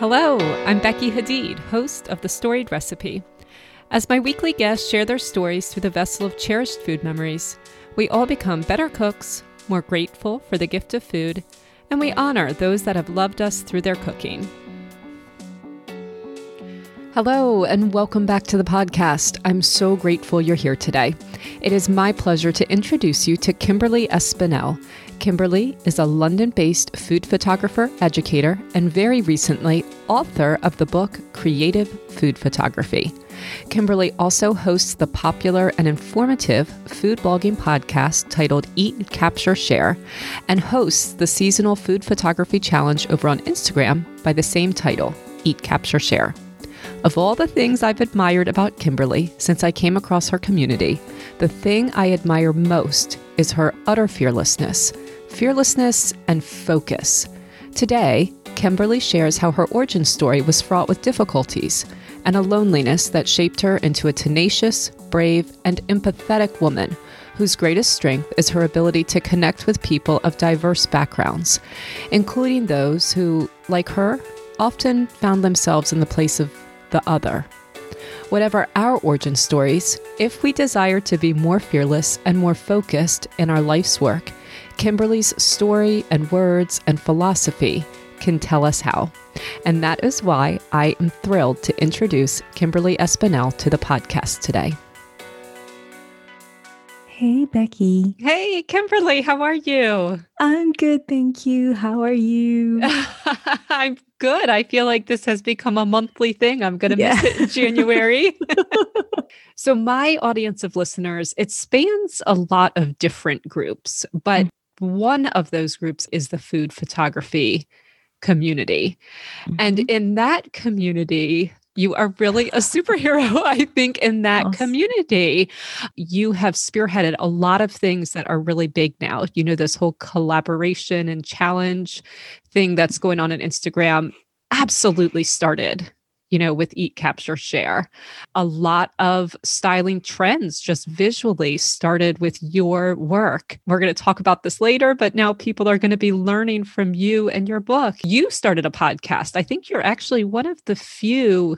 Hello, I'm Becky Hadeed, host of The Storied Recipe. As my weekly guests share their stories through the vessel of cherished food memories, we all become better cooks, more grateful for the gift of food, and we honor those that have loved us through their cooking. Hello, and welcome back to the podcast. I'm so grateful you're here today. It is my pleasure to introduce you to Kimberly Espinel. Kimberly is a London based food photographer, educator, and very recently, author of the book Creative Food Photography. Kimberly also hosts the popular and informative food blogging podcast titled Eat, Capture, Share, and hosts the seasonal food photography challenge over on Instagram by the same title, Eat, Capture, Share. Of all the things I've admired about Kimberly since I came across her community, the thing I admire most is her utter fearlessness, fearlessness and focus. Today, Kimberly shares how her origin story was fraught with difficulties and a loneliness that shaped her into a tenacious, brave, and empathetic woman whose greatest strength is her ability to connect with people of diverse backgrounds, including those who, like her, often found themselves in the place of the other. Whatever our origin stories, if we desire to be more fearless and more focused in our life's work, Kimberly's story and words and philosophy can tell us how. And that is why I am thrilled to introduce Kimberly Espinel to the podcast today. Hey, Becky. Hey, Kimberly, how are you? I'm good, thank you. How are you? I'm good. I feel like this has become a monthly thing. I'm going to yeah. miss it in January. so, my audience of listeners, it spans a lot of different groups, but mm-hmm. one of those groups is the food photography community. Mm-hmm. And in that community, you are really a superhero, I think, in that awesome. community. You have spearheaded a lot of things that are really big now. You know, this whole collaboration and challenge thing that's going on on Instagram absolutely started you know, with Eat, Capture, Share. A lot of styling trends just visually started with your work. We're going to talk about this later, but now people are going to be learning from you and your book. You started a podcast. I think you're actually one of the few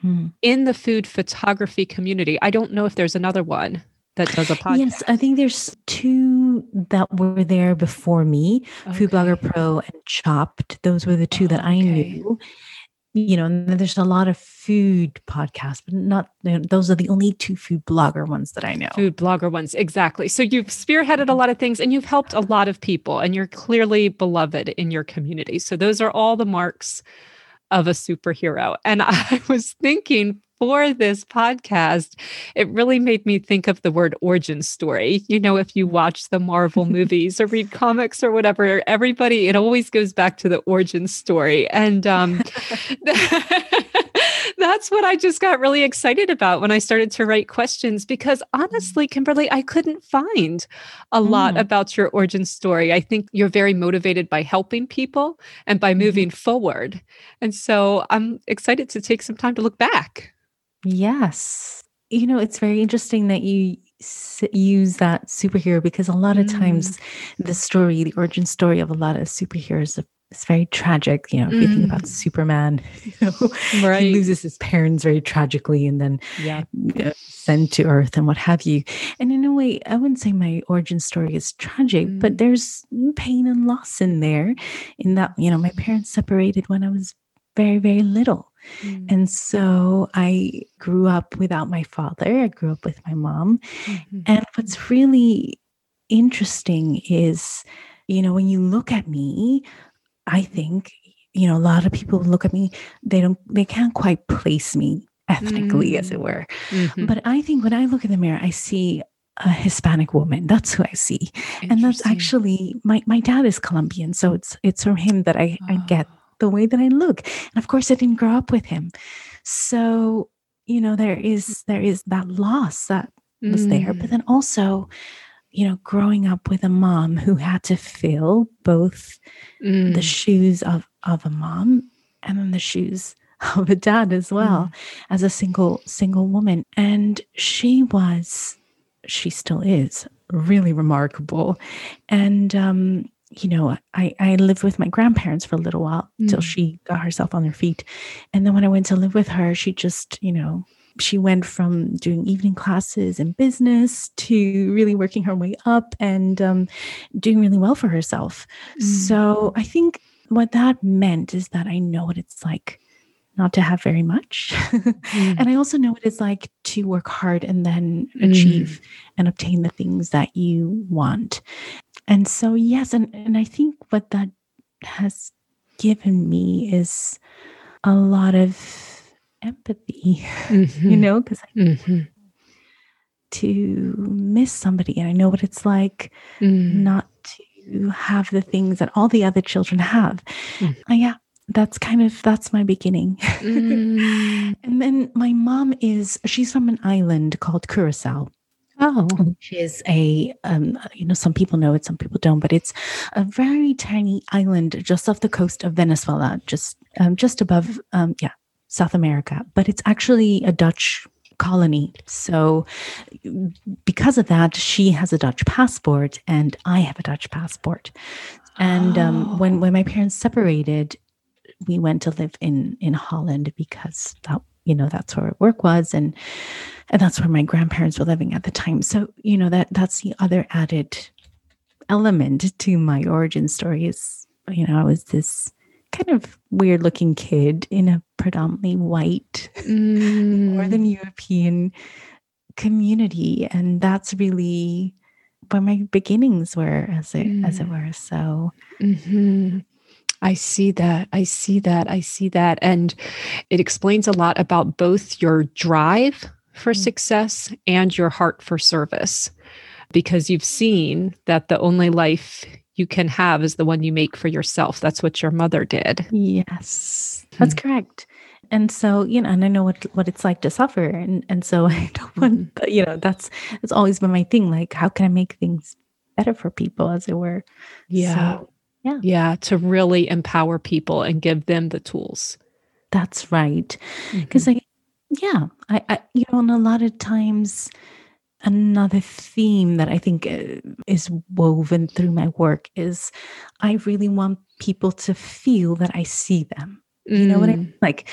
hmm. in the food photography community. I don't know if there's another one that does a podcast. Yes, I think there's two that were there before me okay. Food Blogger Pro and Chopped. Those were the two that okay. I knew you know, and there's a lot of food podcasts, but not those are the only two food blogger ones that I know. Food blogger ones, exactly. So you've spearheaded a lot of things and you've helped a lot of people, and you're clearly beloved in your community. So those are all the marks of a superhero. And I was thinking for this podcast, it really made me think of the word origin story. You know, if you watch the Marvel movies or read comics or whatever, everybody, it always goes back to the origin story. And um, that's what I just got really excited about when I started to write questions because honestly, Kimberly, I couldn't find a lot mm. about your origin story. I think you're very motivated by helping people and by mm-hmm. moving mm. forward. And so I'm excited to take some time to look back. Yes. You know, it's very interesting that you use that superhero because a lot of mm. times the story, the origin story of a lot of superheroes is very tragic. You know, if mm. you think about mm. Superman, you know, right. he loses his parents very tragically and then yeah. sent to Earth and what have you. And in a way, I wouldn't say my origin story is tragic, mm. but there's pain and loss in there. In that, you know, my parents separated when I was very, very little. Mm. And so I grew up without my father. I grew up with my mom. Mm-hmm. And what's really interesting is, you know, when you look at me, I think, you know, a lot of people look at me, they don't, they can't quite place me ethnically, mm. as it mm. were. Mm-hmm. But I think when I look in the mirror, I see a Hispanic woman. That's who I see. And that's actually my my dad is Colombian. So it's it's from him that I, oh. I get ah the way that I look. And of course, I didn't grow up with him. So, you know, there is there is that loss that was mm. there. But mm. then also, you know, growing up with a mom who had to fill both mm. the shoes of of a mom and then the shoes of a dad as well mm. as a single single woman and she was she still is really remarkable and um you know, I, I lived with my grandparents for a little while mm. till she got herself on her feet. And then when I went to live with her, she just, you know, she went from doing evening classes in business to really working her way up and um, doing really well for herself. Mm. So I think what that meant is that I know what it's like not to have very much. mm. And I also know what it's like to work hard and then achieve mm. and obtain the things that you want. And so, yes, and, and I think what that has given me is a lot of empathy, mm-hmm. you know, because mm-hmm. to miss somebody and I know what it's like mm. not to have the things that all the other children have. Mm. Uh, yeah, that's kind of that's my beginning mm. and then my mom is she's from an island called curacao Oh, which is a um, you know some people know it, some people don't, but it's a very tiny island just off the coast of Venezuela, just um, just above um, yeah South America. But it's actually a Dutch colony. So because of that, she has a Dutch passport and I have a Dutch passport. And um, when when my parents separated, we went to live in in Holland because that you know that's where work was and and that's where my grandparents were living at the time so you know that that's the other added element to my origin story is you know i was this kind of weird looking kid in a predominantly white mm. northern european community and that's really where my beginnings were as it mm. as it mm. were so mm-hmm. I see that. I see that. I see that. And it explains a lot about both your drive for mm-hmm. success and your heart for service because you've seen that the only life you can have is the one you make for yourself. That's what your mother did. Yes, that's mm-hmm. correct. And so, you know, and I know what what it's like to suffer, and and so I don't want, mm-hmm. you know, that's that's always been my thing. Like, how can I make things better for people, as it were? Yeah. So, yeah. Yeah. To really empower people and give them the tools. That's right. Because mm-hmm. I, yeah, I, I, you know, and a lot of times, another theme that I think uh, is woven through my work is I really want people to feel that I see them. You know what I mm. mean? Like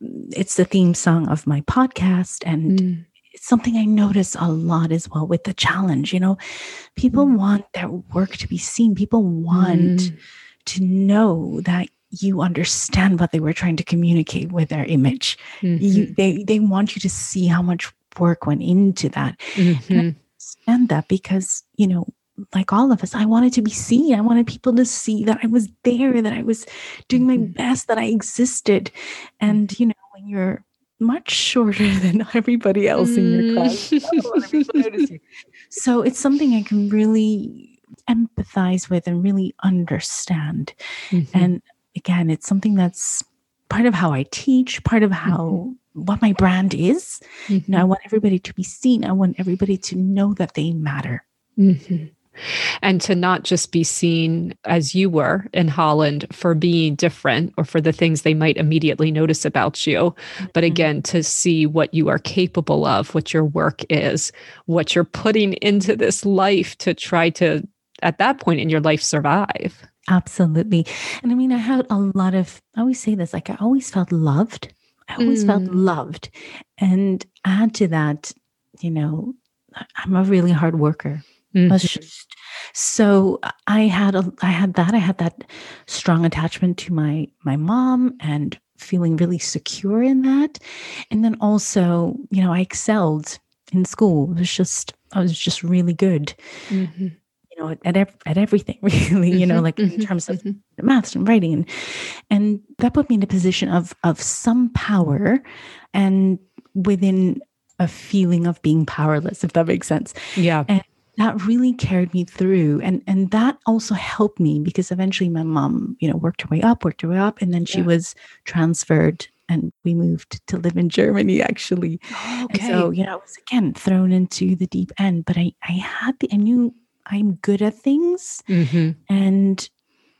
it's the theme song of my podcast and mm it's something I notice a lot as well with the challenge. You know, people mm. want their work to be seen, people want mm. to know that you understand what they were trying to communicate with their image. Mm-hmm. You, they, they want you to see how much work went into that. Mm-hmm. And I understand that because, you know, like all of us, I wanted to be seen. I wanted people to see that I was there, that I was doing my mm-hmm. best, that I existed. And, you know, when you're much shorter than everybody else mm. in your class. you. So it's something I can really empathize with and really understand. Mm-hmm. And again, it's something that's part of how I teach, part of how mm-hmm. what my brand is. Mm-hmm. You know, I mm-hmm. want everybody to be seen. I want everybody to know that they matter. Mm-hmm and to not just be seen as you were in Holland for being different or for the things they might immediately notice about you, mm-hmm. but again, to see what you are capable of, what your work is, what you're putting into this life to try to, at that point in your life, survive. Absolutely. And I mean, I had a lot of, I always say this, like I always felt loved. I always mm. felt loved. And add to that, you know, I'm a really hard worker. Mm-hmm. So I had a, I had that. I had that strong attachment to my my mom and feeling really secure in that. And then also, you know, I excelled in school. It was just I was just really good. Mm-hmm. You know, at at, at everything really. You know, mm-hmm. like in mm-hmm. terms of mm-hmm. maths and writing, and and that put me in a position of of some power, and within a feeling of being powerless, if that makes sense. Yeah. And that really carried me through and and that also helped me because eventually my mom you know worked her way up worked her way up and then she yeah. was transferred and we moved to live in germany actually okay. and so you know i was again thrown into the deep end but i i had the i knew i'm good at things mm-hmm. and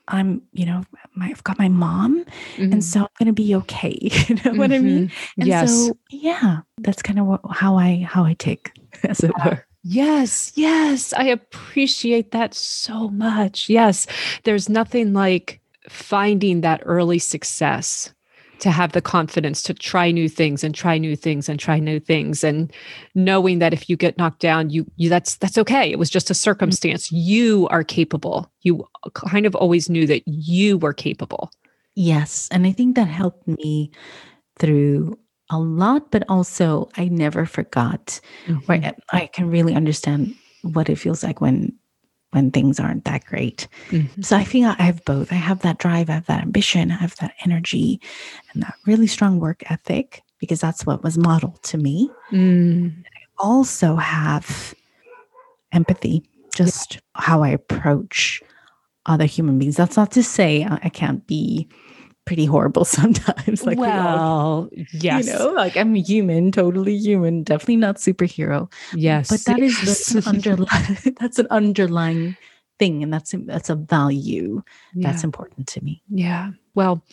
I'm, you know, my, I've got my mom, mm-hmm. and so I'm going to be okay. you know mm-hmm. what I mean? Mm-hmm. And yes. so, yeah, that's kind of how I how I take, as it were. Yes, yes. I appreciate that so much. Yes. There's nothing like finding that early success to have the confidence to try new things and try new things and try new things and knowing that if you get knocked down you, you that's that's okay it was just a mm-hmm. circumstance you are capable you kind of always knew that you were capable yes and i think that helped me through a lot, but also I never forgot, mm-hmm. or I can really understand what it feels like when when things aren't that great. Mm-hmm. So I think I have both. I have that drive, I have that ambition, I have that energy, and that really strong work ethic because that's what was modeled to me. Mm. I also have empathy, just yeah. how I approach other human beings. That's not to say I can't be pretty horrible sometimes. Like, well, we all, yes, you know, like I'm human, totally human, definitely not superhero. Yes, but that is that's an underlying that's an underlying thing, and that's that's a value yeah. that's important to me. Yeah. Well,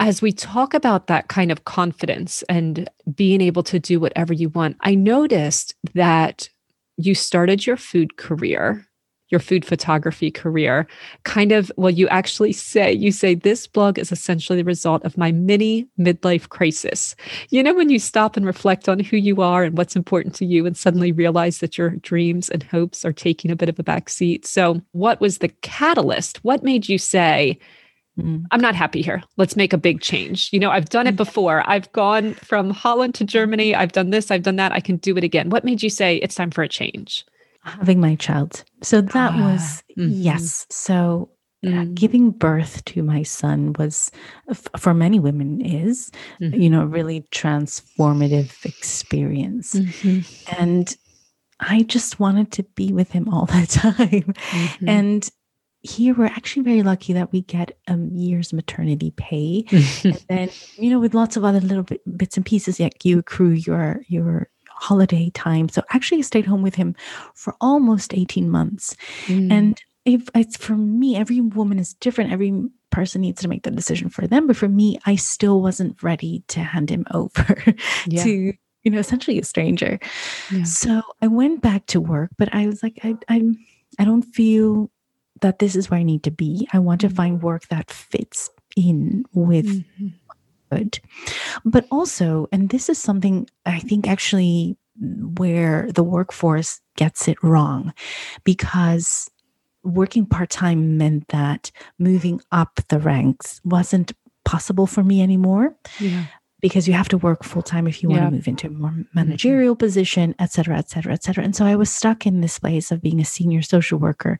as we talk about that kind of confidence and being able to do whatever you want, I noticed that you started your food career your food photography career kind of well you actually say you say this blog is essentially the result of my mini midlife crisis you know when you stop and reflect on who you are and what's important to you and suddenly realize that your dreams and hopes are taking a bit of a backseat. so what was the catalyst what made you say mm, I'm not happy here. Let's make a big change. You know, I've done it mm. before. I've gone from Holland to Germany. I've done this, I've done that. I can do it again. What made you say it's time for a change? Having my child. So that ah, was, mm-hmm. yes. So mm. giving birth to my son was, for many women, is, mm-hmm. you know, really transformative experience. Mm-hmm. And I just wanted to be with him all the time. Mm-hmm. And here we're actually very lucky that we get a year's maternity pay and then you know with lots of other little bit, bits and pieces like you accrue your your holiday time. So actually I stayed home with him for almost 18 months. Mm. And if it's for me, every woman is different. Every person needs to make the decision for them. But for me, I still wasn't ready to hand him over yeah. to, you know, essentially a stranger. Yeah. So I went back to work, but I was like, I, I, I don't feel that this is where I need to be. I want to mm. find work that fits in with mm-hmm good. But also, and this is something I think actually where the workforce gets it wrong because working part time meant that moving up the ranks wasn't possible for me anymore. Yeah because you have to work full time if you want to move into a more mm-hmm. managerial mm-hmm. position, et cetera, et cetera, et cetera. And so I was stuck in this place of being a senior social worker.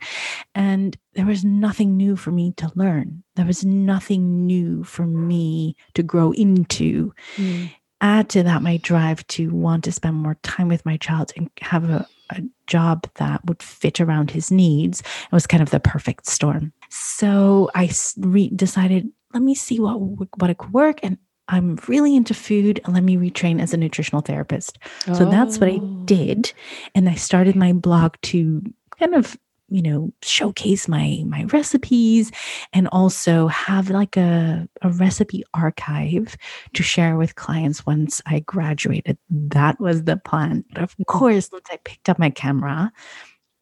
And there was nothing new for me to learn. There was nothing new for me to grow into. Mm. Add to that my drive to want to spend more time with my child and have a, a job that would fit around his needs. It was kind of the perfect storm. So I re- decided, let me see what what it could work. And I'm really into food. Let me retrain as a nutritional therapist. Oh. So that's what I oh. did. And I started my blog to kind of you know showcase my my recipes and also have like a, a recipe archive to share with clients once i graduated that was the plan but of course once i picked up my camera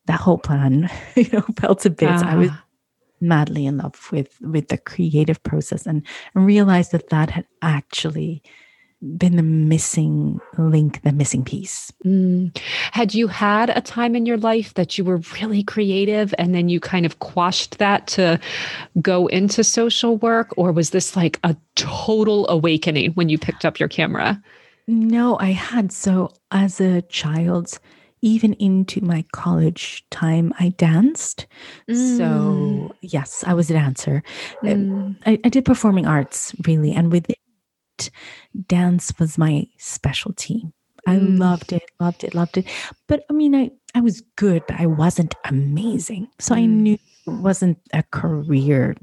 that whole plan you know fell to bits i was ah madly in love with with the creative process and, and realized that that had actually been the missing link, the missing piece. Mm. Had you had a time in your life that you were really creative and then you kind of quashed that to go into social work? Or was this like a total awakening when you picked up your camera? No, I had. So as a child, even into my college time, I danced. Mm. So, yes, I was a dancer. Mm. I, I, did performing arts, really. And with it, dance was my specialty. I mm. loved it, loved it, loved it. But I mean, I, I was good, but I wasn't amazing. So I mm. knew it wasn't a career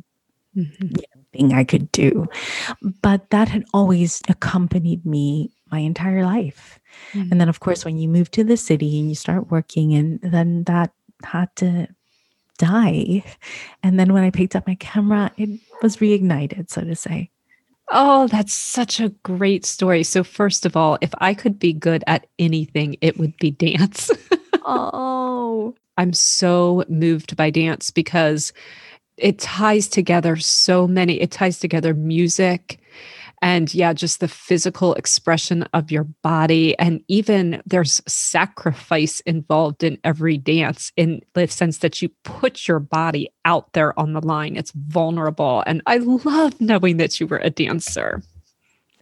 mm-hmm. thing I could do. But that had always accompanied me my entire life. Mm-hmm. And then, of course, when you move to the city and you start working, and then that had to die. And then when I picked up my camera, it was reignited, so to say. Oh, that's such a great story. So, first of all, if I could be good at anything, it would be dance. oh, I'm so moved by dance because it ties together so many, it ties together music and yeah, just the physical expression of your body. And even there's sacrifice involved in every dance in the sense that you put your body out there on the line. It's vulnerable. And I love knowing that you were a dancer.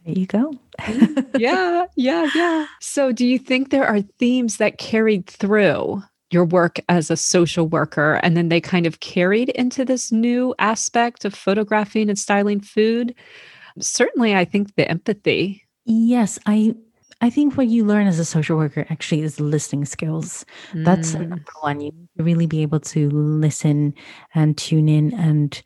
There you go. yeah, yeah, yeah. So, do you think there are themes that carried through your work as a social worker and then they kind of carried into this new aspect of photographing and styling food? Certainly I think the empathy. Yes, I I think what you learn as a social worker actually is listening skills. Mm. That's number one. You really be able to listen and tune in and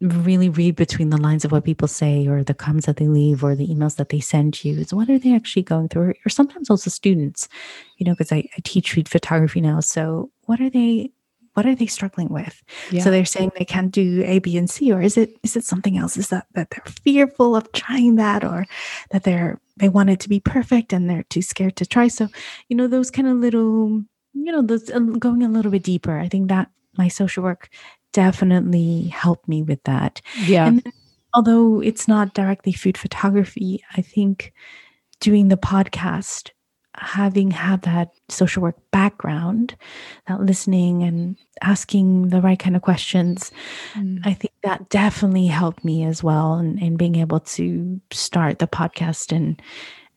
really read between the lines of what people say or the comments that they leave or the emails that they send you is what are they actually going through or sometimes also students you know because I, I teach food photography now so what are they what are they struggling with? Yeah. so they're saying they can't do a b and c or is it is it something else? Is that that they're fearful of trying that or that they're they want it to be perfect and they're too scared to try? So you know those kind of little you know those going a little bit deeper i think that my social work definitely helped me with that. Yeah. Then, although it's not directly food photography i think doing the podcast having had that social work background, that listening and asking the right kind of questions, mm. I think that definitely helped me as well in, in being able to start the podcast and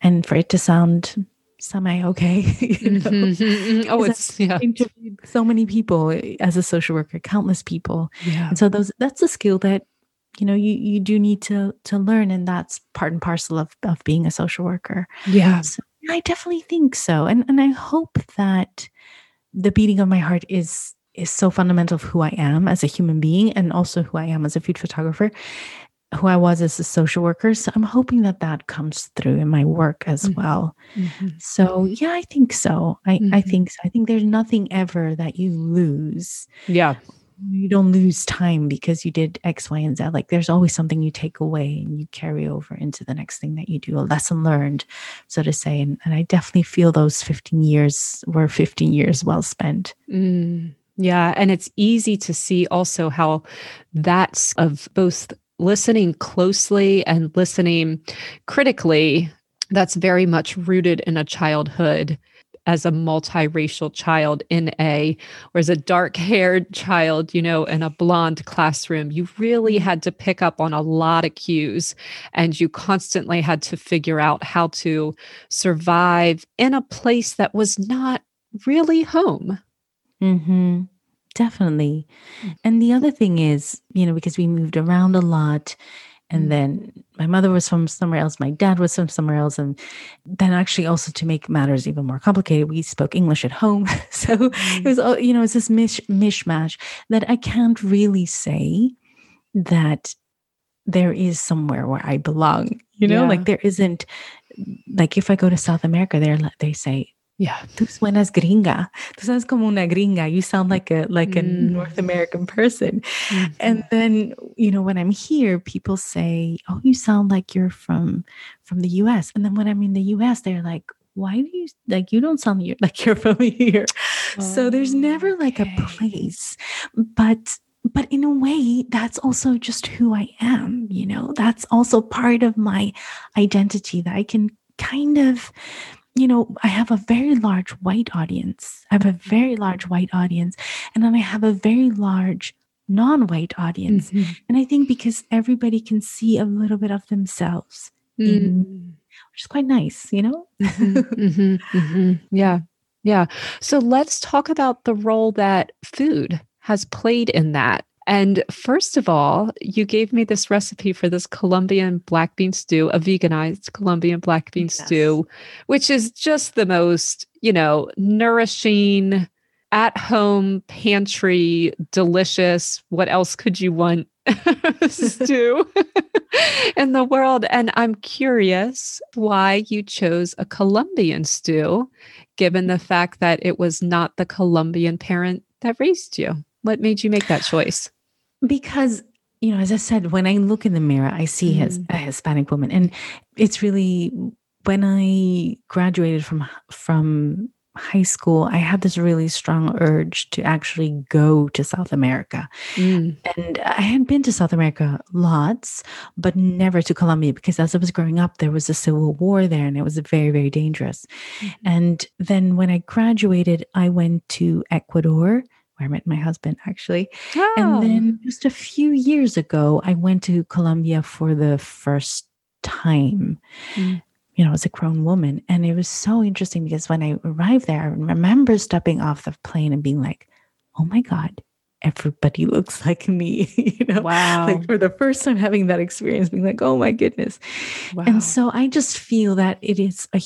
and for it to sound semi okay. mm-hmm, mm-hmm. Oh, it's yeah. Interviewed so many people as a social worker, countless people. Yeah. And so those that's a skill that you know you you do need to to learn and that's part and parcel of of being a social worker yeah so I definitely think so. And and I hope that the beating of my heart is is so fundamental of who I am as a human being and also who I am as a food photographer, who I was as a social worker. So I'm hoping that that comes through in my work as mm-hmm. well. Mm-hmm. So yeah, I think so. I mm-hmm. I think so. I think there's nothing ever that you lose. Yeah you don't lose time because you did X, Y, and Z. Like there's always something you take away and you carry over into the next thing that you do, a lesson learned, so to say. And, and I definitely feel those 15 years were 15 years well spent. Mm, yeah. And it's easy to see also how that's of both listening closely and listening critically, that's very much rooted in a childhood as a multiracial child in a or as a dark haired child you know in a blonde classroom you really had to pick up on a lot of cues and you constantly had to figure out how to survive in a place that was not really home mm-hmm. definitely and the other thing is you know because we moved around a lot and mm. then my mother was from somewhere else my dad was from somewhere else and then actually also to make matters even more complicated we spoke english at home so it was all you know it's this mish, mishmash that i can't really say that there is somewhere where i belong you know yeah. like there isn't like if i go to south america there they say yeah. Tú suenas gringa. Tú sabes como una gringa. You sound like a like a mm. North American person. Mm-hmm. And then, you know, when I'm here, people say, "Oh, you sound like you're from from the US." And then when I'm in the US, they're like, "Why do you like you don't sound like you're from here?" Oh, so there's never like okay. a place. But but in a way that's also just who I am, you know. That's also part of my identity that I can kind of you know, I have a very large white audience. I have a very large white audience. And then I have a very large non white audience. Mm-hmm. And I think because everybody can see a little bit of themselves, mm. in, which is quite nice, you know? mm-hmm, mm-hmm, mm-hmm. yeah. Yeah. So let's talk about the role that food has played in that. And first of all, you gave me this recipe for this Colombian black bean stew, a veganized Colombian black bean yes. stew, which is just the most, you know, nourishing, at home, pantry, delicious. What else could you want? stew in the world. And I'm curious why you chose a Colombian stew, given the fact that it was not the Colombian parent that raised you. What made you make that choice? Because you know, as I said, when I look in the mirror, I see mm. his, a Hispanic woman, and it's really when I graduated from from high school, I had this really strong urge to actually go to South America. Mm. And I had been to South America lots, but never to Colombia because as I was growing up, there was a civil war there and it was very, very dangerous. Mm-hmm. And then when I graduated, I went to Ecuador where I met my husband actually. Oh. And then just a few years ago, I went to Colombia for the first time. Mm you know, as a grown woman. And it was so interesting because when I arrived there, I remember stepping off the plane and being like, oh my God, everybody looks like me. you know, wow. Like for the first time having that experience, being like, oh my goodness. Wow. And so I just feel that it is a,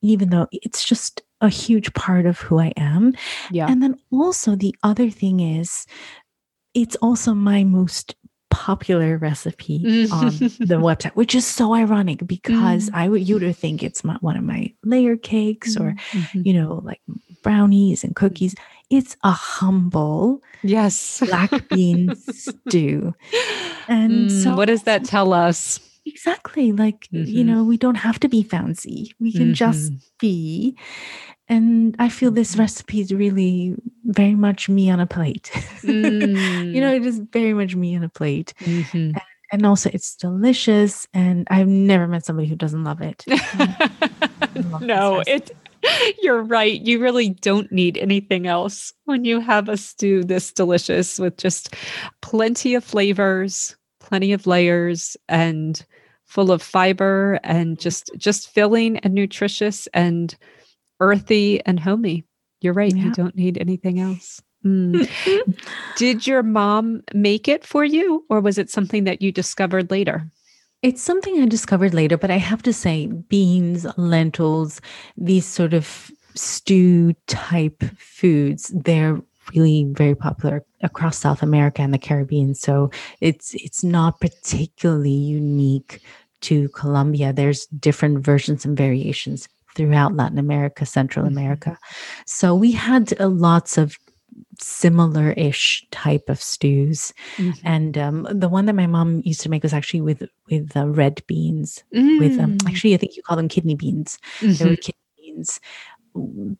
even though it's just a huge part of who I am. Yeah. And then also the other thing is, it's also my most popular recipe on the website, which is so ironic because mm. I would you would think it's my, one of my layer cakes or mm-hmm. you know like brownies and cookies. It's a humble yes black bean stew. And mm, so what does that tell us? Exactly. Like, mm-hmm. you know, we don't have to be fancy. We can mm-hmm. just be. And I feel this mm-hmm. recipe is really very much me on a plate. Mm. you know, mm. it is very much me on a plate. Mm-hmm. And, and, also, it's delicious. And I've never met somebody who doesn't love it. love no, it. You're right. You really don't need anything else when you have a stew this delicious with just plenty of flavors, plenty of layers, and full of fiber and just just filling and nutritious and earthy and homey. You're right. Yeah. You don't need anything else. Mm. Did your mom make it for you, or was it something that you discovered later? It's something I discovered later, but I have to say, beans, lentils, these sort of stew type foods, they're really very popular across South America and the Caribbean. So it's it's not particularly unique to Colombia. There's different versions and variations throughout Latin America, Central mm-hmm. America. So we had uh, lots of similar-ish type of stews mm-hmm. and um, the one that my mom used to make was actually with with uh, red beans mm. with um, mm. actually i think you call them kidney beans mm-hmm. they were mm-hmm. kidney beans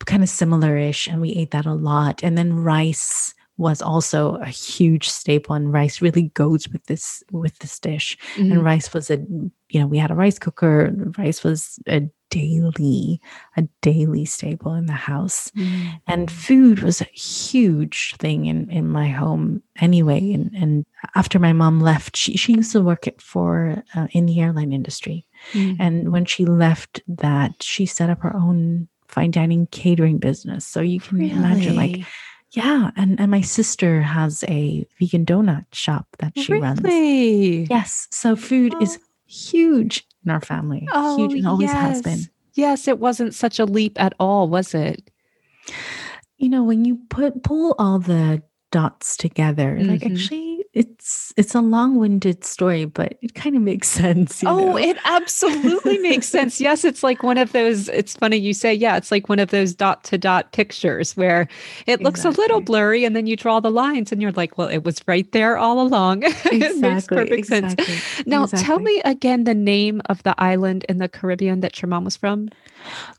kind of similar-ish and we ate that a lot and then rice was also a huge staple and rice really goes with this with this dish mm-hmm. and rice was a you know we had a rice cooker rice was a daily a daily staple in the house mm-hmm. and food was a huge thing in in my home anyway and and after my mom left she, she used to work for uh, in the airline industry mm-hmm. and when she left that she set up her own fine dining catering business so you can really? imagine like yeah, and and my sister has a vegan donut shop that she really? runs. Yes, so food oh. is huge in our family. Oh, huge and always yes. has been. Yes, it wasn't such a leap at all, was it? You know, when you put pull all the dots together, mm-hmm. like actually it's it's a long-winded story but it kind of makes sense oh know? it absolutely makes sense. Yes it's like one of those it's funny you say yeah it's like one of those dot to dot pictures where it looks a little blurry and then you draw the lines and you're like well it was right there all along. Exactly, it makes perfect exactly, sense now exactly. tell me again the name of the island in the caribbean that your mom was from.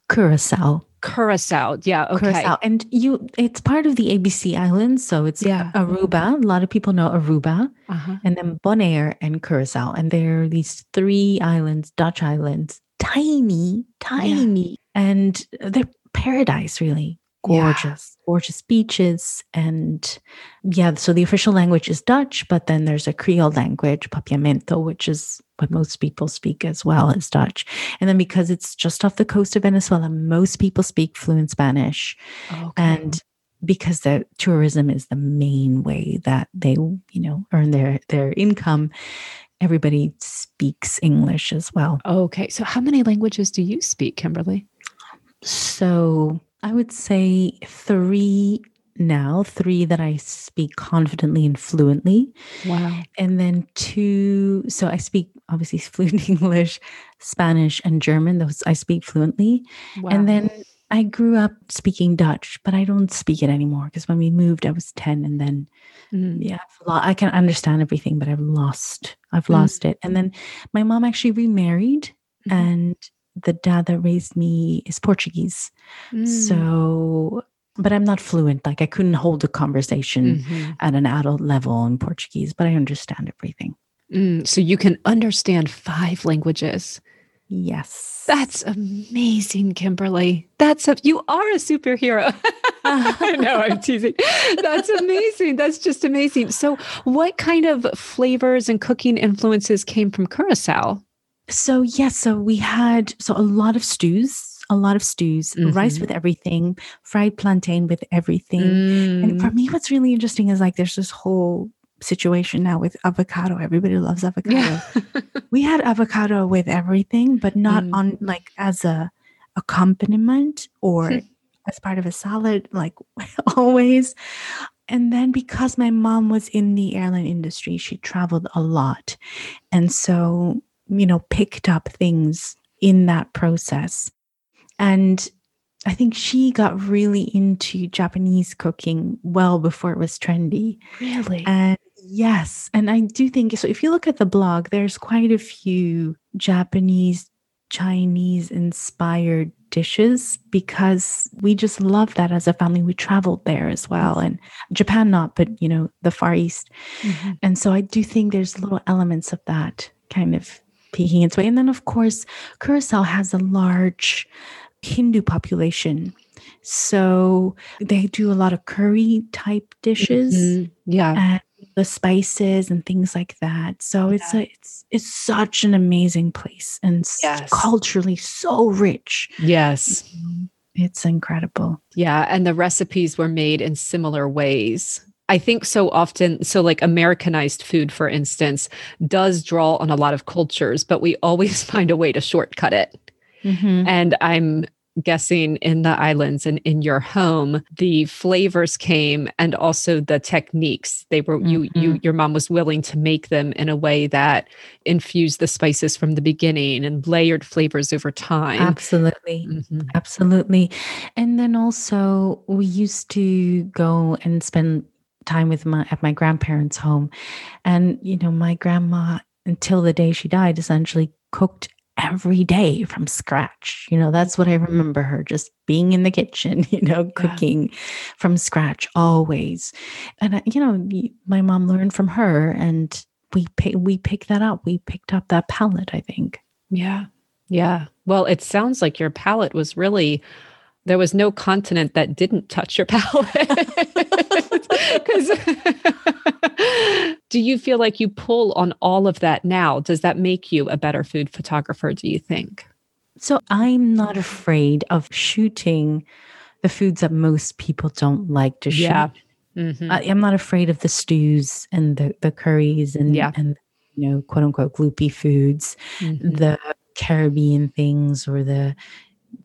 Curacao Curacao. Yeah. Okay. Curacao. And you, it's part of the ABC Islands. So it's yeah. Aruba. A lot of people know Aruba. Uh-huh. And then Bonaire and Curacao. And there are these three islands, Dutch islands, tiny, tiny. Yeah. And they're paradise, really gorgeous, yeah. gorgeous beaches. And yeah, so the official language is Dutch, but then there's a Creole language, Papiamento, which is what most people speak as well as Dutch. And then because it's just off the coast of Venezuela, most people speak fluent Spanish. Okay. And because the tourism is the main way that they, you know, earn their their income, everybody speaks English as well. Okay. So how many languages do you speak, Kimberly? So I would say three now, three that I speak confidently and fluently. Wow. And then two, so I speak obviously fluent English, Spanish, and German. Those I speak fluently. Wow. And then I grew up speaking Dutch, but I don't speak it anymore because when we moved, I was 10 and then mm. yeah, I can understand everything, but I've lost, I've mm. lost it. And then my mom actually remarried mm-hmm. and the dad that raised me is Portuguese. Mm. So, but I'm not fluent. Like I couldn't hold a conversation mm-hmm. at an adult level in Portuguese, but I understand everything. Mm, so you can understand five languages. Yes. That's amazing, Kimberly. That's a you are a superhero. I know I'm teasing. That's amazing. That's just amazing. So, what kind of flavors and cooking influences came from Curacao? So, yes, yeah, so we had so a lot of stews, a lot of stews, mm-hmm. rice with everything, fried plantain with everything. Mm. And for me what's really interesting is like there's this whole situation now with avocado. Everybody loves avocado. Yeah. we had avocado with everything, but not mm. on like as a accompaniment or hmm. as part of a salad, like always. And then because my mom was in the airline industry, she traveled a lot. And so, you know, picked up things in that process. And I think she got really into Japanese cooking well before it was trendy. Really? And Yes. And I do think so. If you look at the blog, there's quite a few Japanese, Chinese inspired dishes because we just love that as a family. We traveled there as well. And Japan, not, but, you know, the Far East. Mm-hmm. And so I do think there's little elements of that kind of peeking its way. And then, of course, Curacao has a large Hindu population. So they do a lot of curry type dishes. Mm-hmm. Yeah. And the spices and things like that. So yeah. it's a, it's it's such an amazing place and yes. culturally so rich. Yes. Mm-hmm. It's incredible. Yeah, and the recipes were made in similar ways. I think so often, so like Americanized food, for instance, does draw on a lot of cultures, but we always find a way to shortcut it. Mm-hmm. And I'm guessing in the islands and in your home the flavors came and also the techniques they were mm-hmm. you you mm-hmm. your mom was willing to make them in a way that infused the spices from the beginning and layered flavors over time absolutely mm-hmm. absolutely and then also we used to go and spend time with my at my grandparents home and you know my grandma until the day she died essentially cooked every day from scratch. You know, that's what I mm-hmm. remember her just being in the kitchen, you know, cooking yeah. from scratch always. And, uh, you know, my mom learned from her and we pay, we picked that up. We picked up that palate, I think. Yeah. Yeah. Well, it sounds like your palate was really there was no continent that didn't touch your palate. Because do you feel like you pull on all of that now? Does that make you a better food photographer, do you think? So I'm not afraid of shooting the foods that most people don't like to shoot. Yeah. Mm-hmm. I, am not afraid of the stews and the, the curries and, yeah. and, you know, quote unquote, gloopy foods, mm-hmm. the Caribbean things or the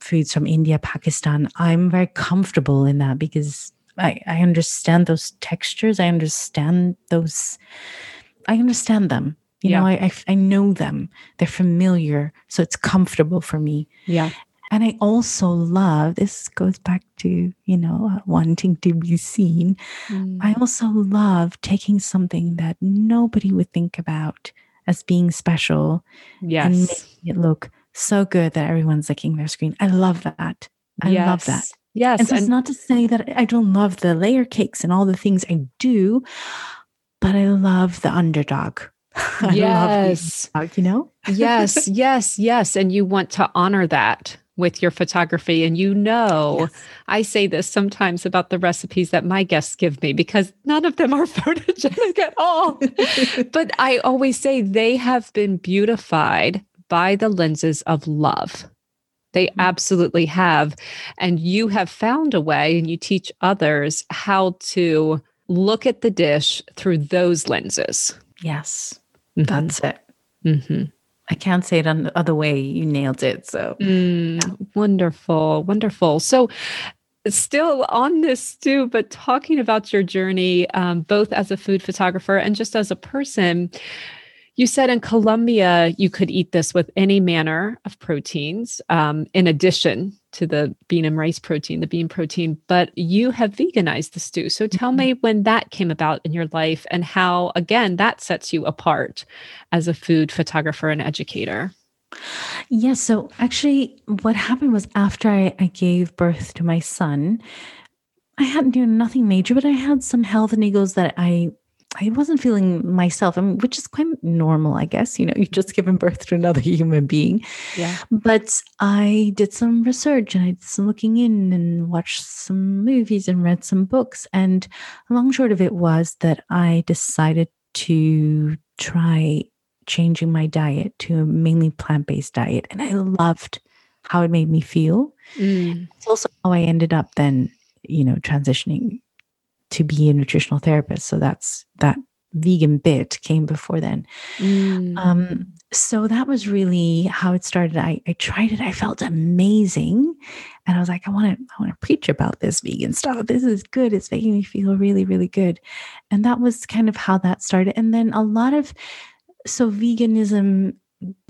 foods from India, Pakistan. I'm very comfortable in that because I, I understand those textures. I understand those. I understand them. You yeah. know, I, I, I know them. They're familiar, so it's comfortable for me. Yeah. And I also love this goes back to, you know, uh, wanting to be seen. Mm. I also love taking something that nobody would think about as being special yes. and making it look so good that everyone's licking their screen. I love that. I yes. love that. Yes. And so and- it's not to say that I don't love the layer cakes and all the things I do, but I love the underdog. I yes. Underdog, you know? yes, yes, yes. And you want to honor that with your photography. And you know, yes. I say this sometimes about the recipes that my guests give me because none of them are photogenic at all. but I always say they have been beautified by the lenses of love. They mm-hmm. absolutely have. And you have found a way, and you teach others how to look at the dish through those lenses. Yes, mm-hmm. that's it. Mm-hmm. I can't say it any other way. You nailed it. So mm, yeah. wonderful, wonderful. So, still on this too, but talking about your journey, um, both as a food photographer and just as a person, you said in Colombia you could eat this with any manner of proteins, um, in addition to the bean and rice protein, the bean protein, but you have veganized the stew. So tell mm-hmm. me when that came about in your life and how, again, that sets you apart as a food photographer and educator. Yes. Yeah, so actually, what happened was after I, I gave birth to my son, I hadn't done nothing major, but I had some health niggles that I I wasn't feeling myself, I mean, which is quite normal, I guess. You know, you've just given birth to another human being. Yeah. But I did some research and I did some looking in and watched some movies and read some books. And long short of it was that I decided to try changing my diet to a mainly plant based diet. And I loved how it made me feel. Mm. It's also how I ended up then, you know, transitioning to be a nutritional therapist. So that's that vegan bit came before then. Mm. Um, so that was really how it started. I, I tried it. I felt amazing. And I was like, I want to, I want to preach about this vegan stuff. This is good. It's making me feel really, really good. And that was kind of how that started. And then a lot of, so veganism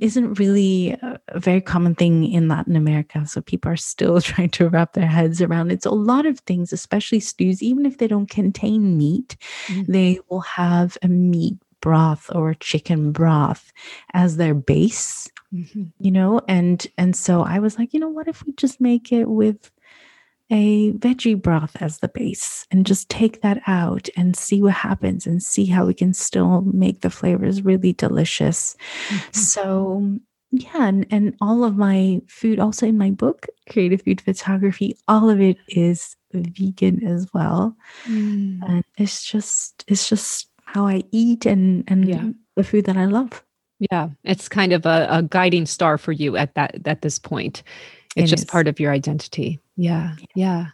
isn't really a very common thing in Latin America. So people are still trying to wrap their heads around it. So a lot of things, especially stews, even if they don't contain meat, mm-hmm. they will have a meat broth or chicken broth as their base. Mm-hmm. You know, and and so I was like, you know, what if we just make it with a veggie broth as the base and just take that out and see what happens and see how we can still make the flavors really delicious. Mm-hmm. So, yeah, and, and all of my food, also in my book, Creative Food Photography, all of it is vegan as well. Mm. And it's just, it's just how I eat and, and yeah. the food that I love. Yeah, it's kind of a, a guiding star for you at that at this point. It's it just is. part of your identity. Yeah. Yeah.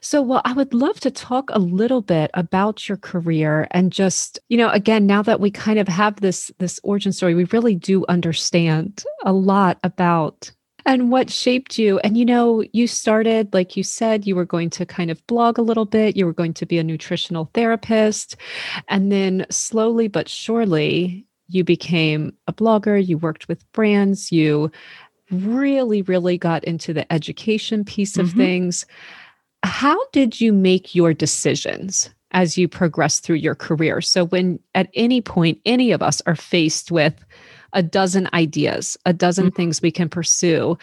So, well, I would love to talk a little bit about your career and just, you know, again, now that we kind of have this this origin story, we really do understand a lot about and what shaped you. And you know, you started like you said you were going to kind of blog a little bit, you were going to be a nutritional therapist, and then slowly but surely you became a blogger, you worked with brands, you really, really got into the education piece of mm-hmm. things. How did you make your decisions as you progress through your career? So, when at any point any of us are faced with a dozen ideas, a dozen mm-hmm. things we can pursue,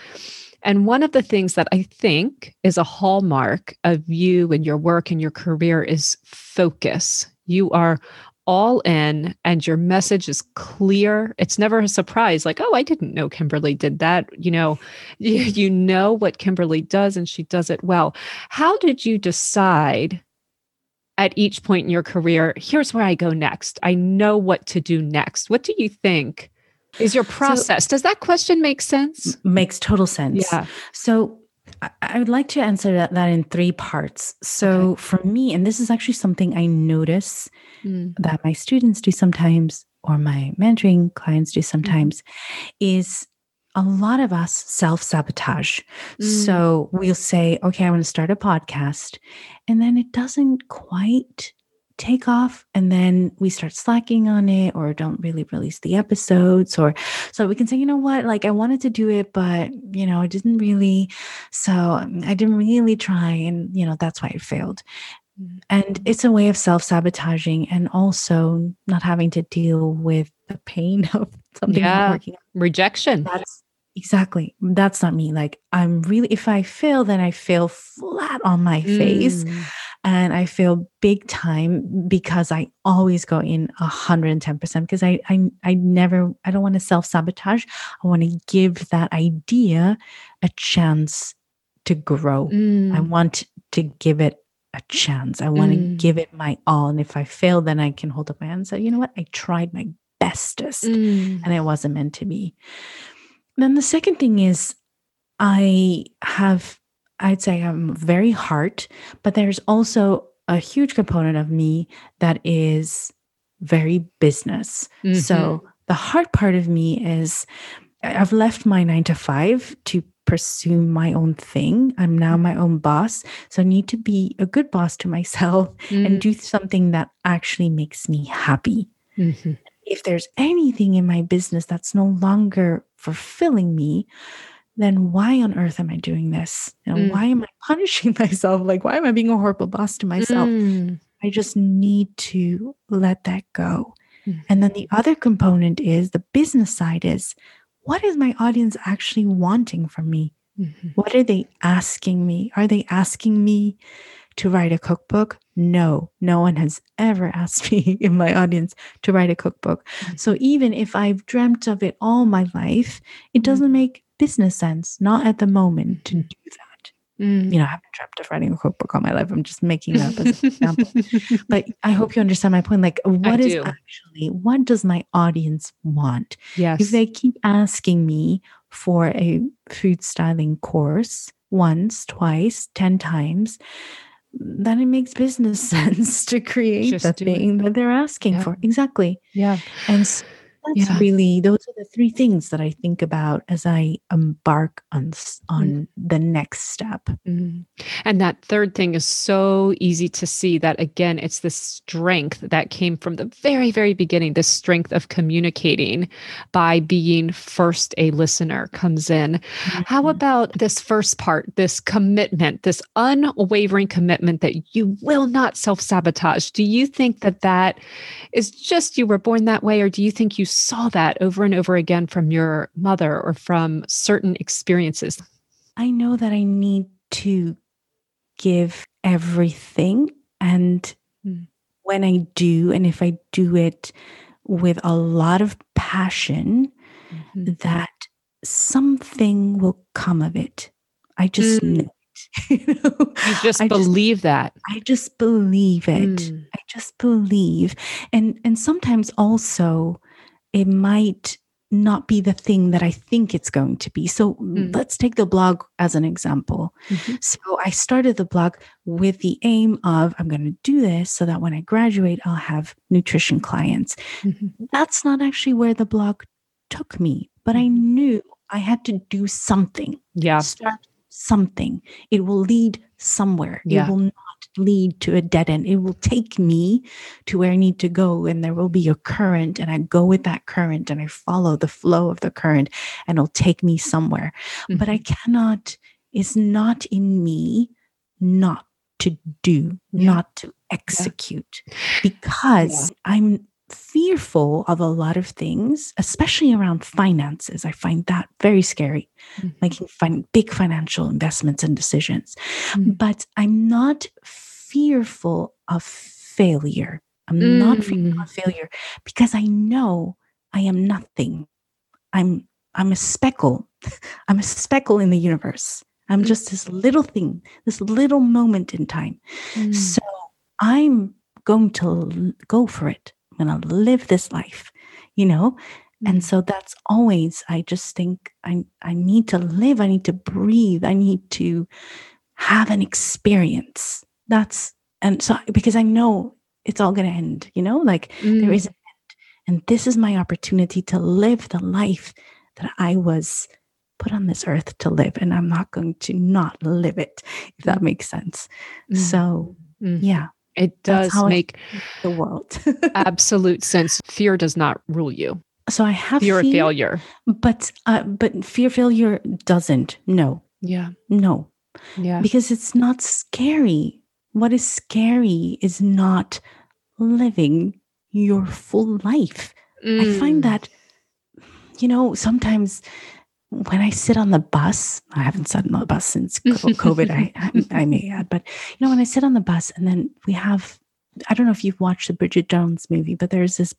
and one of the things that I think is a hallmark of you and your work and your career is focus. You are all in and your message is clear it's never a surprise like oh i didn't know kimberly did that you know? You, you know what kimberly does and she does it well. How did you decide at each point in your career here's where i go next. I know what to do next. What do you think is your process? So, does that question make sense? Makes total sense. Yeah. So I would like to answer that, that in three parts. So, okay. for me, and this is actually something I notice mm. that my students do sometimes, or my mentoring clients do mm-hmm. sometimes, mm. is a lot of us self sabotage. Mm. So, we'll say, okay, I want to start a podcast, and then it doesn't quite take off and then we start slacking on it or don't really release the episodes or so we can say you know what? Like i wanted to do it but you know i didn't really so um, i didn't really try and you know that's why it failed. And it's a way of self-sabotaging and also not having to deal with the pain of something yeah. working rejection. That's exactly. That's not me. Like i'm really if i fail then i fail flat on my mm. And I feel big time because I always go in 110% because I, I, I never, I don't want to self sabotage. I want to give that idea a chance to grow. Mm. I want to give it a chance. I want mm. to give it my all. And if I fail, then I can hold up my hand and say, you know what? I tried my bestest mm. and it wasn't meant to be. Then the second thing is, I have I'd say I'm very heart, but there's also a huge component of me that is very business. Mm-hmm. So the hard part of me is I've left my nine to five to pursue my own thing. I'm now my own boss. So I need to be a good boss to myself mm-hmm. and mm. do something that actually makes me happy. Mm-hmm. If there's anything in my business that's no longer fulfilling me, then why on earth am I doing this? And mm. why am I punishing myself? Like, why am I being a horrible boss to myself? Mm. I just need to let that go. Mm. And then the other component is the business side is what is my audience actually wanting from me? Mm-hmm. What are they asking me? Are they asking me to write a cookbook? No, no one has ever asked me in my audience to write a cookbook. Mm-hmm. So even if I've dreamt of it all my life, it mm-hmm. doesn't make business sense, not at the moment to mm-hmm. do that. Mm. You know, I haven't dreamt of writing a cookbook all my life. I'm just making that as an example. but I hope you understand my point. Like, what I is do. actually, what does my audience want? Yes. If they keep asking me for a food styling course once, twice, 10 times, then it makes business sense to create Just the thing it. that they're asking yeah. for. Exactly. Yeah. And so that's yeah. really those are the three things that I think about as I embark on on mm. the next step. Mm. And that third thing is so easy to see that again it's the strength that came from the very very beginning the strength of communicating by being first a listener comes in. Mm-hmm. How about this first part this commitment this unwavering commitment that you will not self-sabotage. Do you think that that is just you were born that way or do you think you saw that over and over again from your mother or from certain experiences? I know that I need to give everything. And mm. when I do, and if I do it with a lot of passion, mm-hmm. that something will come of it. I just mm. know you, know? you just I believe just, that. I just believe it. Mm. I just believe. And and sometimes also it might not be the thing that I think it's going to be. So mm. let's take the blog as an example. Mm-hmm. So I started the blog with the aim of I'm going to do this so that when I graduate, I'll have nutrition clients. Mm-hmm. That's not actually where the blog took me, but I mm-hmm. knew I had to do something. Yeah. Start something. It will lead somewhere. Yeah. It will not lead to a dead end. It will take me to where I need to go, and there will be a current, and I go with that current and I follow the flow of the current, and it'll take me somewhere. Mm-hmm. But I mm-hmm. cannot, it's not in me not to do, yeah. not to execute, yeah. because yeah. I'm fearful of a lot of things, especially around finances. I find that very scary, mm-hmm. making fin- big financial investments and decisions. Mm-hmm. But I'm not fearful of failure. I'm mm. not fearful of failure because I know I am nothing. I'm I'm a speckle. I'm a speckle in the universe. I'm mm. just this little thing, this little moment in time. Mm. So I'm going to go for it. I'm going to live this life, you know? And mm. so that's always, I just think I, I need to live. I need to breathe. I need to have an experience that's and so because I know it's all going to end, you know, like mm. there is an end. And this is my opportunity to live the life that I was put on this earth to live. And I'm not going to not live it, if that mm. makes sense. Mm. So, mm. yeah. It does make the world absolute sense. Fear does not rule you. So I have fear, fear of failure, but uh, but fear failure doesn't. No. Yeah. No. Yeah. Because it's not scary what is scary is not living your full life. Mm. I find mm. that, you know, sometimes when I sit on the bus, I haven't sat on the bus since COVID, I, I, I may add, but you know, when I sit on the bus and then we have I don't know if you've watched the Bridget Jones movie, but there's this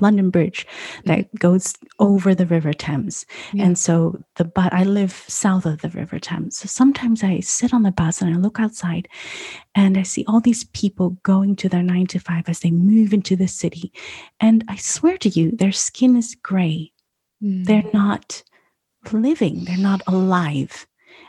London Bridge that mm-hmm. goes over the River Thames. Yeah. And so the but I live south of the River Thames. So sometimes I sit on the bus and I look outside and I see all these people going to their 9 to 5 as they move into the city. And I swear to you their skin is gray. Mm. They're not living, they're not alive.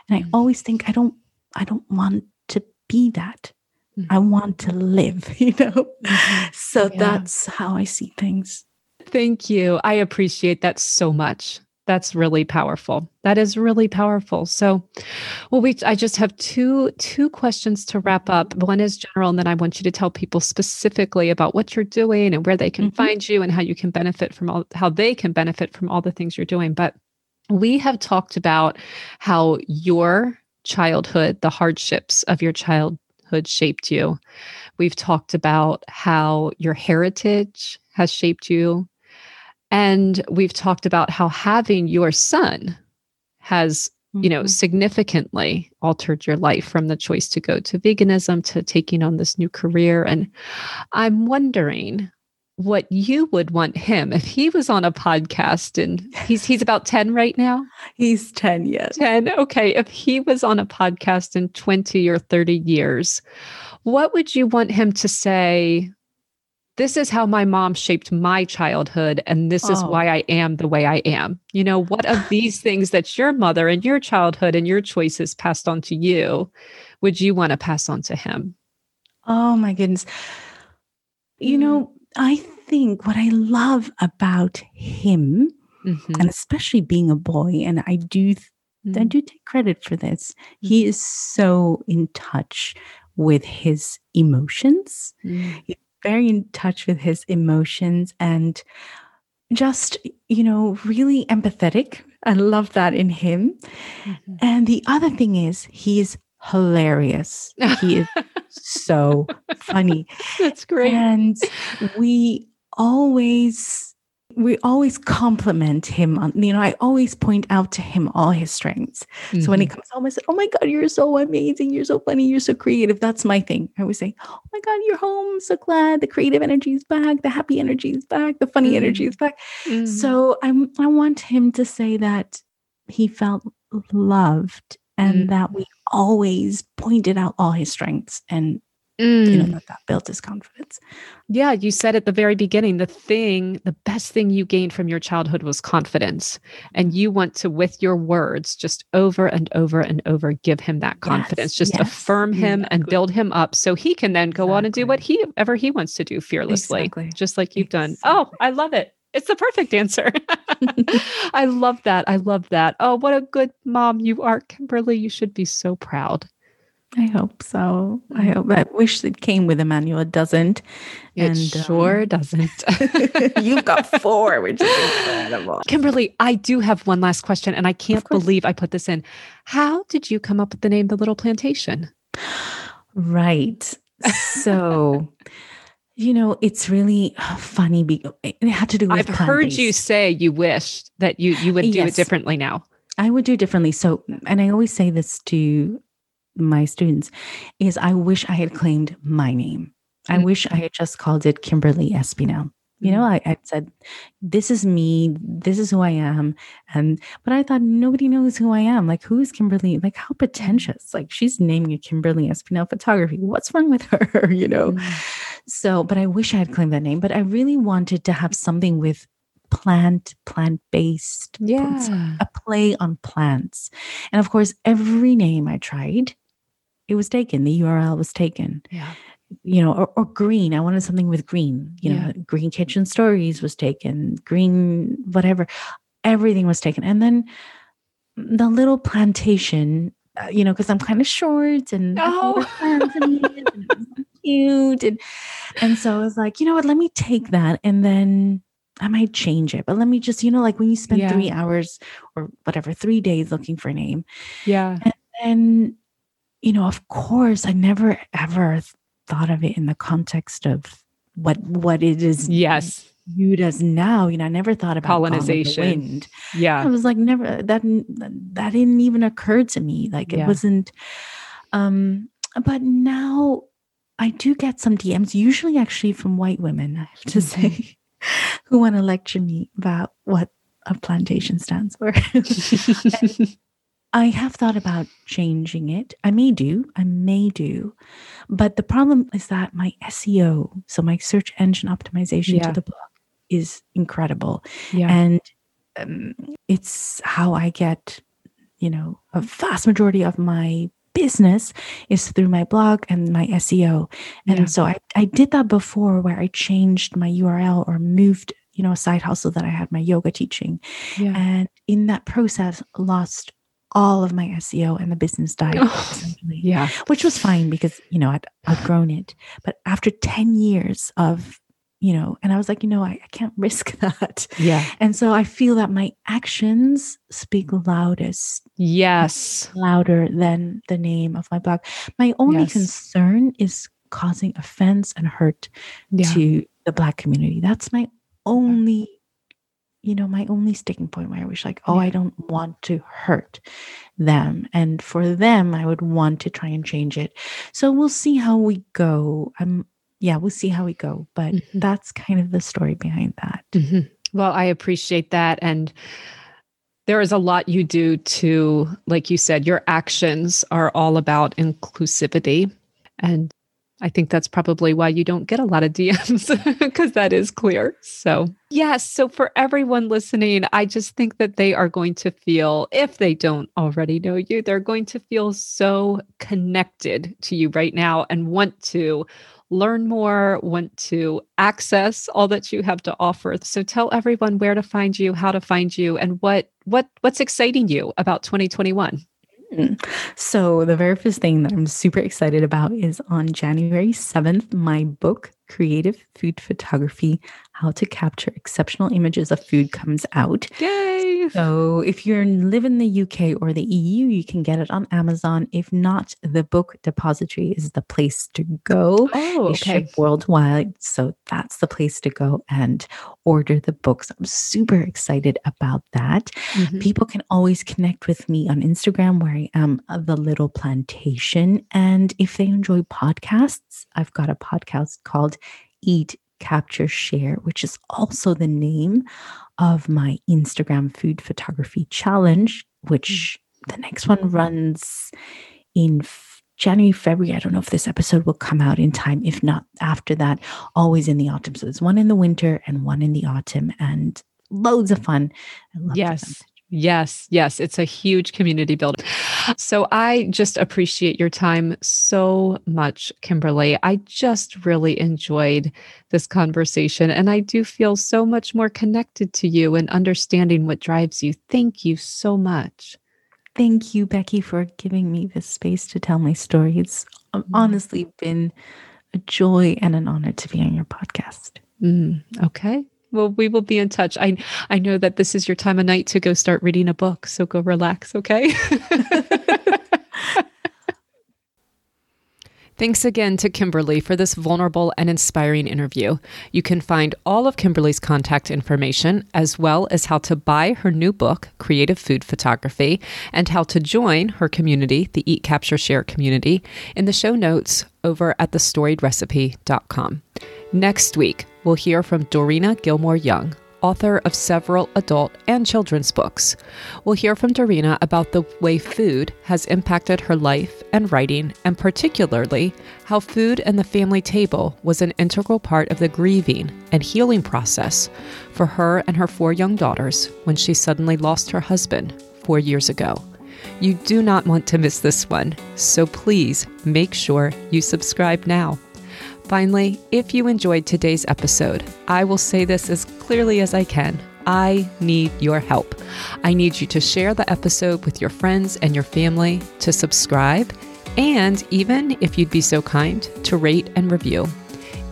And mm. I always think I don't I don't want to be that. Mm-hmm. I want to live, you know? Mm-hmm. So yeah. that's how I see things. Thank you. I appreciate that so much. That's really powerful. That is really powerful. So, well, we I just have two two questions to wrap up. One is general, and then I want you to tell people specifically about what you're doing and where they can mm-hmm. find you and how you can benefit from all how they can benefit from all the things you're doing. But we have talked about how your childhood, the hardships of your child childhood shaped you. We've talked about how your heritage has shaped you. And we've talked about how having your son has, you know, Mhm. significantly altered your life from the choice to go to veganism to taking on this new career. And I'm wondering what you would want him if he was on a podcast and he's he's about 10 right now He's 10 yet. 10 okay if he was on a podcast in 20 or 30 years what would you want him to say this is how my mom shaped my childhood and this is Oh. why i am the way i am you know what of these things that your mother and your childhood and your choices passed on to you would you want to pass on to him Oh my goodness. You know, I think what I love about him, Mhm. and especially being a boy, and I do I Mm. do take credit for this. He is so in touch with his emotions. Mm. very in touch with his emotions and just, you know, really empathetic. I love that in him. Mhm. And the other thing is, he is hilarious. He is so funny. that's great And we always we always compliment him on you know i always point out to him all his strengths so when he Mhm. comes home i said oh my god you're so amazing you're so funny you're so creative that's my thing i always say oh my god you're home so glad the creative energy is back the happy energy is back the funny Mhm. energy is back Mhm. so i'm i want him to say that he felt loved and Mm. that we always pointed out all his strengths and you know Mm. that, that built his confidence Yeah, you said at the very beginning the thing, the best thing you gained from your childhood was confidence. And you want to, with your words, just over and over and over, give him that confidence, Yes, just yes, affirm him and build him up so he can then go on and do what he ever he wants to do fearlessly, Exactly. just like you've done. Oh, I love it. It's the perfect answer. I love that. I love that. Oh, what a good mom you are, Kimberly. You should be so proud. I hope so. I Mm. hope. I wish it came with a manual. It doesn't. It And, sure um, doesn't. You've got four, which is incredible. Kimberly, I do have one last question, and I can't believe I put this in. How did you come up with the name The Little Plantation? Right. So, you know, it's really funny. Be- it had to do with I've heard you say you wished that you you would do it differently now. I would do differently. So, and I always say this to my students is I wish I had claimed my name. I Mm. wish I had just called it Kimberly Espinel. You know, I, I said, this is me, this is who I am. And but I thought nobody knows who I am. Like, who is Kimberly? Like, how pretentious. Like, she's naming a Kimberly Espinel photography. What's wrong with her? you know? Mm. So, but I wish I had claimed that name, but I really wanted to have something with plant, plant based, Yeah. a play on plants. And of course, every name I tried, it was taken. The URL was taken. Yeah. You know, or, or green. I wanted something with green. You know, Green Kitchen Stories was taken. Green, whatever. Everything was taken. And then the little plantation. Uh, you know, because I'm kind of short and I have all the Oh. plants in it, and it was so cute, and and so I was like, you know what? Let me take that, and then I might change it. But let me just, you know, like when you spend Yeah. three hours or whatever, three days looking for a name, Yeah. and you know, of course, I never ever thought of it in the context of what what it is Yes. viewed as now. You know, I never thought about Gone with the Colonization. Wind. I was like, never that didn't- that didn't even occur to me. Like it Yeah. wasn't. Um, but now I do get some DMs, usually actually from white women. I have to Mhm. say, who want to lecture me about what a plantation stands for. I have thought about changing it. I may do, I may do. But the problem is that my SEO, so my search engine optimization Yeah. to the blog, is incredible. yeah. And um, it's how I get, you know, a vast majority of my business is through my blog and my SEO. And Yeah. so I, I did that before where I changed my URL or moved, you know, a side hustle that I had my yoga teaching. yeah. And in that process, lost all of my SEO and the business died. Oh, Yeah. which was fine because you know I'd outgrown it. But after ten years of you know, and I was like, you know, I, I can't risk that. Yeah. And so I feel that my actions speak loudest, Yes. louder than the name of my blog. My only Yes. concern is causing offense and hurt Yeah. to the Black community. That's my only you know, my only sticking point where I was like, oh, I don't want to hurt them. And for them, I would want to try and change it. So we'll see how we go. I'm, yeah, we'll see how we go. But mm-hmm. that's kind of the story behind that. Mm-hmm. Well, I appreciate that. And there is a lot you do to, like you said, your actions are all about inclusivity. And I think that's probably why you don't get a lot of DMs because that is clear. So, yes. So, for everyone listening, I just think that they are going to feel, if they don't already know you, they're going to feel so connected to you right now and want to learn more, want to access all that you have to offer. So tell everyone where to find you, how to find you, and what what what's exciting you about 2021. Mm. So, the very first thing that I'm super excited about is on January 7th, my book, Creative Food Photography How to Capture Exceptional Images of Food, comes out. Yay! So, if you live in the UK or the EU, you can get it on Amazon. If not, the book depository is the place to go. Oh, okay. worldwide. So, that's the place to go and order the books. I'm super excited about that. Mm-hmm. People can always connect with me on Instagram, where I am the Little Plantation. And if they enjoy podcasts, I've got a podcast called Eat, Capture, Share, which is also the name of my Instagram food photography challenge, which mm. the next one runs in January, February. I don't know if this episode will come out in time. If not, after that, always in the autumn. So there's one in the winter and one in the autumn, and loads of fun. yes. Yes, yes, it's a huge community builder. So I just appreciate your time so much, Kimberly. I just really enjoyed this conversation and I do feel so much more connected to you and understanding what drives you. Thank you so much. Thank you, Becky, for giving me this space to tell my story. It's mm. honestly been a joy and an honor to be on your podcast. Mm, okay. Well, we will be in touch. I I know that this is your time of night to go start reading a book, so go relax, okay? Thanks again to Kimberly for this vulnerable and inspiring interview. You can find all of Kimberly's contact information, as well as how to buy her new book, Creative Food Photography, and how to join her community, the Eat, Capture, Share community, in the show notes over at thestoriedrecipe.com. Next week, we'll hear from Dorina Gilmore Young, author of several adult and children's books. We'll hear from Dorina about the way food has impacted her life and writing, and particularly how food and the family table was an integral part of the grieving and healing process for her and her four young daughters when she suddenly lost her husband four years ago. You do not want to miss this one, so please make sure you subscribe now. Finally, if you enjoyed today's episode, I will say this as clearly as I can. I need your help. I need you to share the episode with your friends and your family, to subscribe, and even, if you'd be so kind, to rate and review.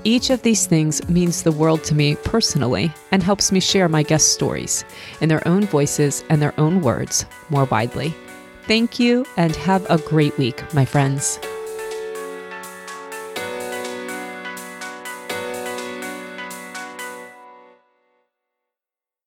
Each of these things means the world to me personally and helps me share my guest stories in their own voices and their own words more widely. Thank you and have a great week, my friends.